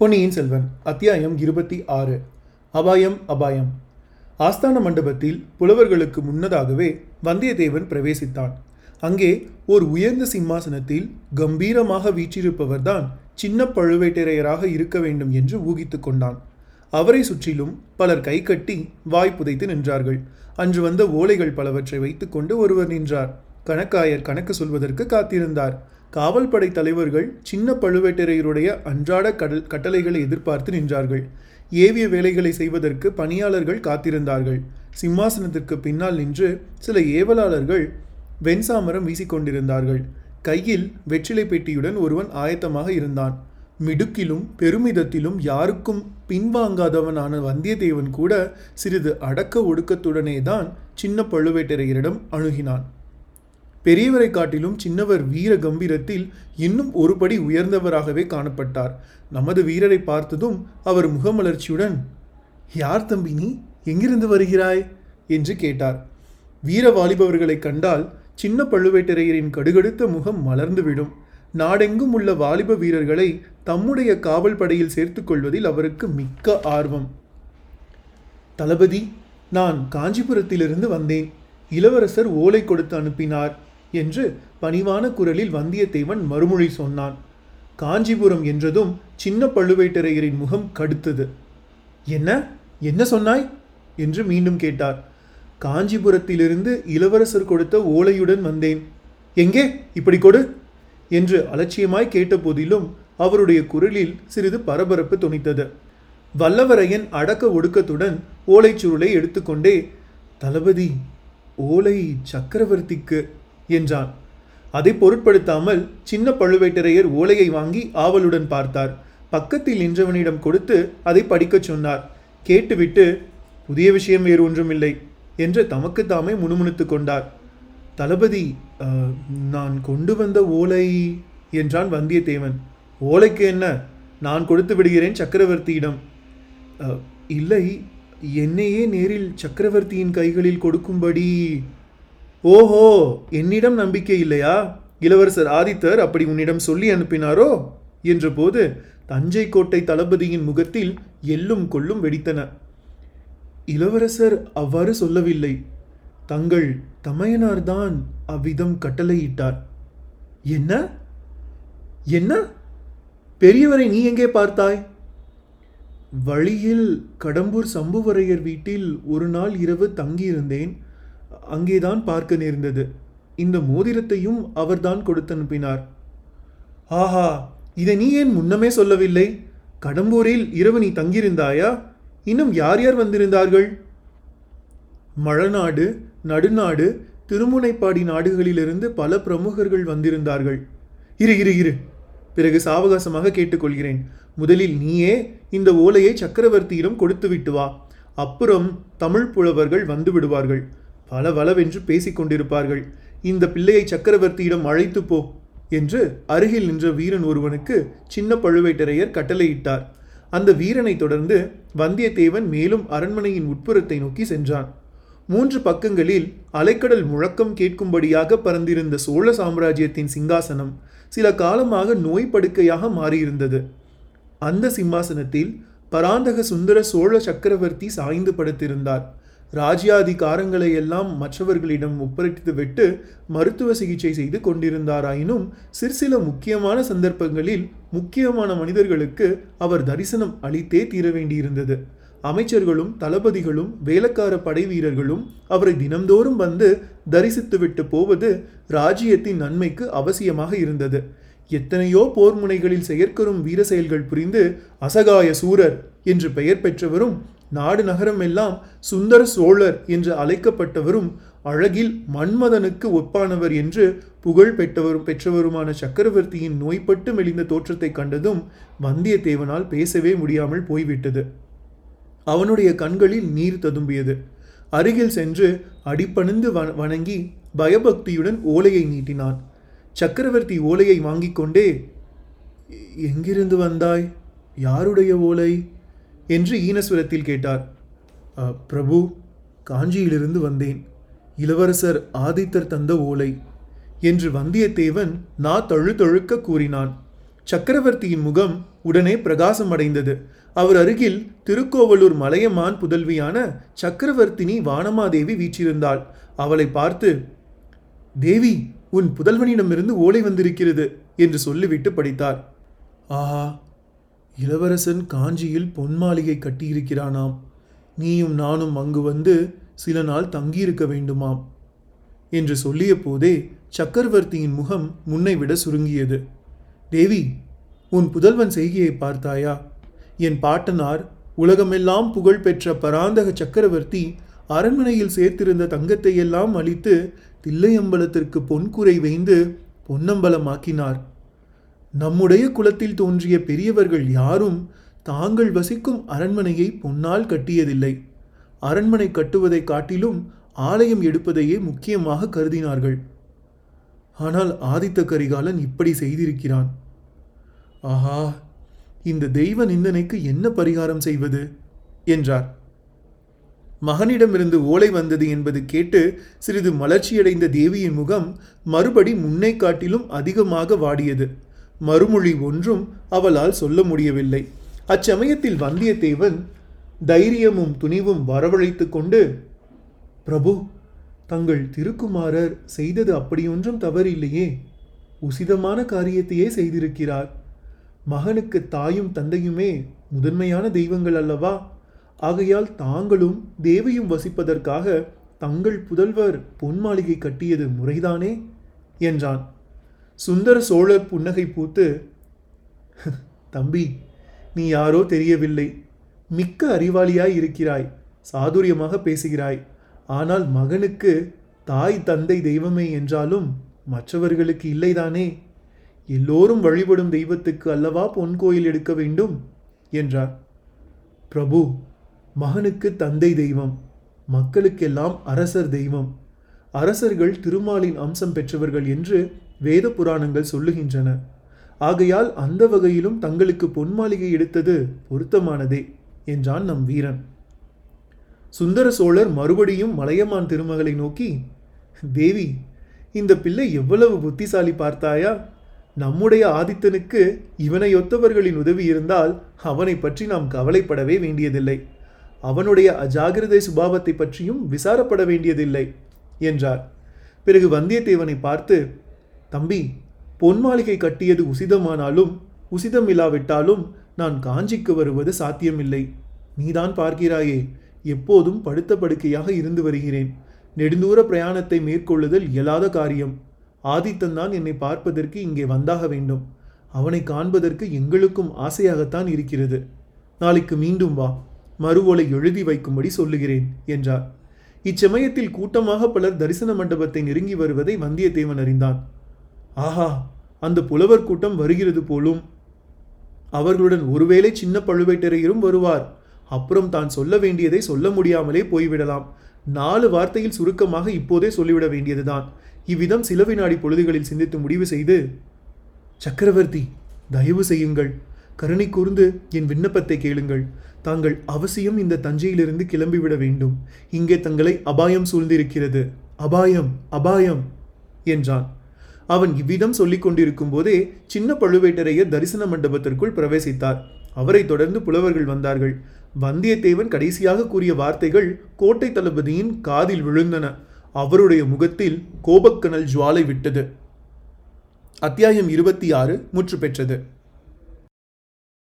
பொன்னியின் செல்வன் அத்தியாயம் இருபத்தி ஆறு அபாயம் அபாயம். ஆஸ்தான மண்டபத்தில் புலவர்களுக்கு முன்னதாகவே வந்தியத்தேவன் பிரவேசித்தான். அங்கே ஓர் உயர்ந்த சிம்மாசனத்தில் கம்பீரமாக வீற்றிருப்பவர்தான் சின்ன பழுவேட்டரையராக இருக்க வேண்டும் என்று ஊகித்து கொண்டான். அவரை சுற்றிலும் பலர் கை கட்டி வாய் புதைத்து நின்றார்கள். அன்று வந்த ஓலைகள் பலவற்றை வைத்துக்கொண்டு ஒருவர் நின்றார். கணக்காயர் கணக்கு சொல்வதற்கு காத்திருந்தார். காவல் படை தலைவர்கள் சின்ன பழுவேட்டரையருடைய அன்றாட கடல் கட்டளைகளை எதிர்பார்த்து நின்றார்கள். ஏவிய வேலைகளை செய்வதற்கு பணியாளர்கள் காத்திருந்தார்கள். சிம்மாசனத்திற்கு பின்னால் நின்று சில ஏவலாளர்கள் வெண்சாமரம் வீசிக்கொண்டிருந்தார்கள். கையில் வெற்றிலை பெட்டியுடன் ஒருவன் ஆயத்தமாக இருந்தான். மிடுக்கிலும் பெருமிதத்திலும் யாருக்கும் பின்வாங்காதவனான வந்தியத்தேவன் கூட சிறிது அடக்க ஒடுக்கத்துடனே தான் சின்ன பழுவேட்டரையரிடம் அணுகினான். பெரியவரை காட்டிலும் சின்னவர் வீர கம்பீரத்தில் இன்னும் ஒருபடி உயர்ந்தவராகவே காணப்பட்டார். நமது வீரரை பார்த்ததும் அவர் முகமலர்ச்சியுடன் யார் தம்பி நீ? எங்கிருந்து வருகிறாய்? என்று கேட்டார். வீர வாலிபவர்களைக் கண்டால் சின்ன பழுவேட்டரையரின் கடுகடுத்த முகம் மலர்ந்துவிடும். நாடெங்கும் உள்ள வாலிப வீரர்களை தம்முடைய காவல் படையில் சேர்த்து கொள்வதில் அவருக்கு மிக்க ஆர்வம். தளபதி நான் காஞ்சிபுரத்திலிருந்து வந்தேன். இளவரசர் ஓலை கொடுத்து அனுப்பினார். என்று பணிவான குரலில் வந்தியத்தேவன் மறுமொழி சொன்னான். காஞ்சிபுரம் என்றதும் சின்ன பழுவேட்டரையரின் முகம் கடுத்தது. என்ன? என்ன சொன்னாய்? என்று மீண்டும் கேட்டார். காஞ்சிபுரத்திலிருந்து இளவரசர் கொடுத்த ஓலையுடன் வந்தேன். எங்கே? இப்படி கொடு. என்று அலட்சியமாய் கேட்டபோதிலும் அவருடைய குரலில் சிறிது பரபரப்பு துணித்தது வல்லவரையன் அடக்க ஒடுக்கத்துடன் ஓலைச் சுருளை எடுத்துக்கொண்டே தளபதி ஓலை சக்கரவர்த்திக்கு என்றான். அதை பொருட்படுத்தாமல் சின்ன பழுவேட்டரையர் ஓலையை வாங்கி ஆவலுடன் பார்த்தார். பக்கத்தில் நின்றவனிடம் கொடுத்து அதை படிக்கச் சொன்னார். கேட்டுவிட்டு புதிய விஷயம் வேறு ஒன்றுமில்லை என்று தமக்கு தாமே முணுமுணுத்து கொண்டார். தளபதி நான் கொண்டு வந்த ஓலை என்றான் வந்தியத்தேவன். ஓலைக்கு என்ன? நான் கொடுத்து விடுகிறேன் சக்கரவர்த்தியிடம். இல்லை என்னையே நேரில் சக்கரவர்த்தியின் கைகளில் கொடுக்கும்படி ஓஹோ என்னிடம் நம்பிக்கை இல்லையா? இளவரசர் ஆதித்தர் அப்படி உன்னிடம் சொல்லி அனுப்பினாரோ? என்றபோது தஞ்சை கோட்டை தளபதியின் முகத்தில் எள்ளும் கொள்ளும் வெடித்தன. இளவரசர் அவ்வாறு சொல்லவில்லை. தங்கள் தமையனார்தான் அவ்விதம் கட்டளையிட்டார். என்ன? என்ன? பெரியவரை நீ எங்கே பார்த்தாய்? வழியில் கடம்பூர் சம்புவரையர் வீட்டில் ஒரு நாள் இரவு தங்கியிருந்தேன். அங்கேதான் பார்க்க நேர்ந்தது. இந்த மோதிரத்தையும் அவர்தான் கொடுத்து அனுப்பினார் ஆஹா இதை நீ ஏன் முன்னமே சொல்லவில்லை? கடம்பூரில் இரவு நீ தங்கியிருந்தாயா? இன்னும் யார் யார் வந்திருந்தார்கள்? மழநாடு நடுநாடு திருமுனைப்பாடி நாடுகளிலிருந்து பல பிரமுகர்கள் வந்திருந்தார்கள். இரு இரு இரு. பிறகு சாவகாசமாக கேட்டுக்கொள்கிறேன். முதலில் நீயே இந்த ஓலையை சக்கரவர்த்தியிடம் கொடுத்து விட்டு வா. அப்புறம் தமிழ் புலவர்கள் வந்து விடுவார்கள். பலவளவென்று பேசிக் கொண்டிருப்பார்கள் இந்த பிள்ளையை சக்கரவர்த்தியிடம் அழைத்து போ என்று அருகில் நின்ற வீரன் ஒருவனுக்கு சின்ன பழுவேட்டரையர் கட்டளையிட்டார். அந்த வீரனை தொடர்ந்து வந்தியத்தேவன் மேலும் அரண்மனையின் உட்புறத்தை நோக்கி சென்றான். மூன்று பக்கங்களில் அலைக்கடல் முழக்கம் கேட்கும்படியாக பறந்திருந்த சோழ சாம்ராஜ்யத்தின் சிங்காசனம் சில காலமாக நோய் படுக்கையாக மாறியிருந்தது. அந்த சிம்மாசனத்தில் பராந்தக சுந்தர சோழ சக்கரவர்த்தி சாய்ந்து படுத்திருந்தார். ராஜ்யாதிகாரங்களை எல்லாம் மற்றவர்களிடம் ஒப்படைத்துவிட்டு மருத்துவ சிகிச்சை செய்து கொண்டிருந்தாராயினும் சிற்சில முக்கியமான சந்தர்ப்பங்களில் முக்கியமான மனிதர்களுக்கு அவர் தரிசனம் அளித்தே தீர வேண்டியிருந்தது. அமைச்சர்களும் தளபதிகளும் வேலக்கார படை வீரர்களும் அவரை தினம்தோறும் வந்து தரிசித்துவிட்டு போவது ராஜ்யத்தின் நன்மைக்கு அவசியமாக இருந்தது. எத்தனையோ போர் முனைகளில் செயற்கரும் வீர செயல்கள் புரிந்து அசகாய சூரர் என்று பெயர் பெற்றவரும் நாடு நகரம் எல்லாம் சுந்தர சோழர் என்று அழைக்கப்பட்டவரும் அழகில் மன்மதனுக்கு ஒப்பானவர் என்று புகழ் பெற்றவரும் பெற்றவருமான சக்கரவர்த்தியின் நோய்பட்டு மெலிந்த தோற்றத்தை கண்டதும் வந்தியத்தேவனால் பேசவே முடியாமல் போய்விட்டது. அவனுடைய கண்களில் நீர் ததும்பியது. அருகில் சென்று அடிப்பணிந்து வ- வணங்கி பயபக்தியுடன் ஓலையை நீட்டினான். சக்கரவர்த்தி ஓலையை வாங்கிக் கொண்டே எங்கிருந்து வந்தாய்? யாருடைய ஓலை? என்று ஈனஸ்வரத்தில் கேட்டார். பிரபு காஞ்சியிலிருந்து வந்தேன். இளவரசர் ஆதித்தர் தந்த ஓலை என்று வந்தியத்தேவன் நா தழுதழுக்க கூறினான். சக்கரவர்த்தியின் முகம் உடனே பிரகாசம் அடைந்தது அவர் அருகில் திருக்கோவலூர் மலையமான் புதல்வியான சக்கரவர்த்தினி வானமாதேவி வீற்றிருந்தாள். அவளை பார்த்து தேவி உன் புதல்வனிடமிருந்து ஓலை வந்திருக்கிறது என்று சொல்லிவிட்டு படித்தார். ஆஹா இளவரசன் காஞ்சியில் பொன் மாளிகை கட்டியிருக்கிறானாம். நீயும் நானும் அங்கு வந்து சில நாள் தங்கியிருக்க வேண்டுமாம் என்று சொல்லிய போதே சக்கரவர்த்தியின் முகம் முன்னை விட சுருங்கியது. தேவி உன் புதல்வன் செய்கையை பார்த்தாயா? என் பாட்டனார் உலகமெல்லாம் புகழ் பெற்ற பராந்தக சக்கரவர்த்தி அரண்மனையில் சேர்த்திருந்த தங்கத்தை எல்லாம் தில்லையம்பலத்திற்கு பொன்குறை வைந்து பொன்னம்பலமாக்கினார். நம்முடைய குலத்தில் தோன்றிய பெரியவர்கள் யாரும் தாங்கள் வசிக்கும் அரண்மனையை பொன்னால் கட்டியதில்லை. அரண்மனை கட்டுவதைக் காட்டிலும் ஆலயம் எடுப்பதையே முக்கியமாக கருதினார்கள். ஆனால் ஆதித்த கரிகாலன் இப்படி செய்திருக்கிறான். ஆஹா இந்த தெய்வ நிந்தனைக்கு என்ன பரிகாரம் செய்வது? என்றார். மகனிடமிருந்து ஓலை வந்தது என்பது கேட்டு சிறிது மலர்ச்சியடைந்த தேவியின் முகம் மறுபடி முன்னை காட்டிலும் அதிகமாக வாடியது. மறுமொழி ஒன்றும் அவளால் சொல்ல முடியவில்லை. அச்சமயத்தில் வந்தியத்தேவன் தைரியமும் துணிவும் வரவழைத்து கொண்டு பிரபு தங்கள் திருக்குமாரர் செய்தது அப்படியொன்றும் தவறில்லையே. உசிதமான காரியத்தையே செய்திருக்கிறார். மகனுக்கு தாயும் தந்தையுமே முதன்மையான தெய்வங்கள் அல்லவா? ஆகையால் தாங்களும் தேவியும் வசிப்பதற்காக தங்கள் புதல்வர் பொன் மாளிகை கட்டியது முறைதானே? என்றான். சுந்தர சோழர் புன்னகை பூத்து தம்பி நீ யாரோ தெரியவில்லை. மிக்க அறிவாளியாய் இருக்கிறாய். சாதுரியமாக பேசுகிறாய். ஆனால் மகனுக்கு தாய் தந்தை தெய்வமே என்றாலும் மற்றவர்களுக்கு இல்லைதானே? எல்லோரும் வழிபடும் தெய்வத்துக்கு அல்லவா பொன் கோயில் எடுக்க வேண்டும்? என்றார். பிரபு மகனுக்கு தந்தை தெய்வம் மக்களுக்கெல்லாம் அரசர் தெய்வம். அரசர்கள் திருமாலின் அம்சம் பெற்றவர்கள் என்று வேத புராணங்கள் சொல்லுகின்றன. ஆகையால் அந்த வகையிலும் தங்களுக்கு பொன் மாளிகை எடுத்தது பொருத்தமானதே என்றான் நம் வீரன். சுந்தர சோழர் மறுபடியும் மலையமான் திருமகளை நோக்கி தேவி இந்த பிள்ளை எவ்வளவு புத்திசாலி பார்த்தாயா? நம்முடைய ஆதித்தனுக்கு இவனை ஒத்தவர்களின் உதவி இருந்தால் அவனை பற்றி நாம் கவலைப்படவே வேண்டியதில்லை. அவனுடைய அஜாகிரதை சுபாவத்தை பற்றியும் விசாரப்பட வேண்டியதில்லை என்றார். பிறகு வந்தியத்தேவனை பார்த்து தம்பி பொன் மாளிகை கட்டியது உசிதமானாலும் உசிதம் இல்லாவிட்டாலும் நான் காஞ்சிக்கு வருவது சாத்தியமில்லை. நீதான் பார்க்கிறாயே எப்போதும் படுத்த படுக்கையாக இருந்து வருகிறேன். நெடுந்தூர பிரயாணத்தை மேற்கொள்ளுதல் இயலாத காரியம். ஆதித்தன் தான் என்னை பார்ப்பதற்கு இங்கே வந்தாக வேண்டும். அவனை காண்பதற்கு எங்களுக்கும் ஆசையாகத்தான் இருக்கிறது. நாளைக்கு மீண்டும் வா மறுவோலை எழுதி வைக்கும்படி சொல்லுகிறேன் என்றார். இச்சமயத்தில் கூட்டமாக பலர் தரிசன மண்டபத்தை நெருங்கி வருவதை வந்தியத்தேவன் அறிந்தான். ஆஹா அந்த புலவர் கூட்டம் வருகிறது போலும். அவர்களுடன் ஒருவேளை சின்ன பழுவேட்டரையரும் வருவார். அப்புறம் தான் சொல்ல வேண்டியதை சொல்ல முடியாமலே போய்விடலாம். நாலு வார்த்தையில் சுருக்கமாக இப்போதே சொல்லிவிட வேண்டியதுதான். இவ்விதம் சில வினாடி பொழுதுகளில் சிந்தித்து முடிவு செய்து சக்கரவர்த்தி தயவு செய்யுங்கள். கருணை கூர்ந்து என் விண்ணப்பத்தை கேளுங்கள். தாங்கள் அவசியம் இந்த தஞ்சையிலிருந்து கிளம்பிவிட வேண்டும். இங்கே தங்களை அபாயம் சூழ்ந்திருக்கிறது. அபாயம் அபாயம் என்றான். அவன் இவ்விதம் சொல்லிக் கொண்டிருக்கும் போதே சின்ன பழுவேட்டரையர் தரிசன மண்டபத்திற்குள் பிரவேசித்தார். அவரைத் தொடர்ந்து புலவர்கள் வந்தார்கள். வந்தியத்தேவன் கடைசியாக கூறிய வார்த்தைகள் கோட்டை தளபதியின் காதில் விழுந்தன. அவருடைய முகத்தில் கோபக்கனல் ஜுவாலை விட்டது. அத்தியாயம் இருபத்தி ஆறு முற்று பெற்றது.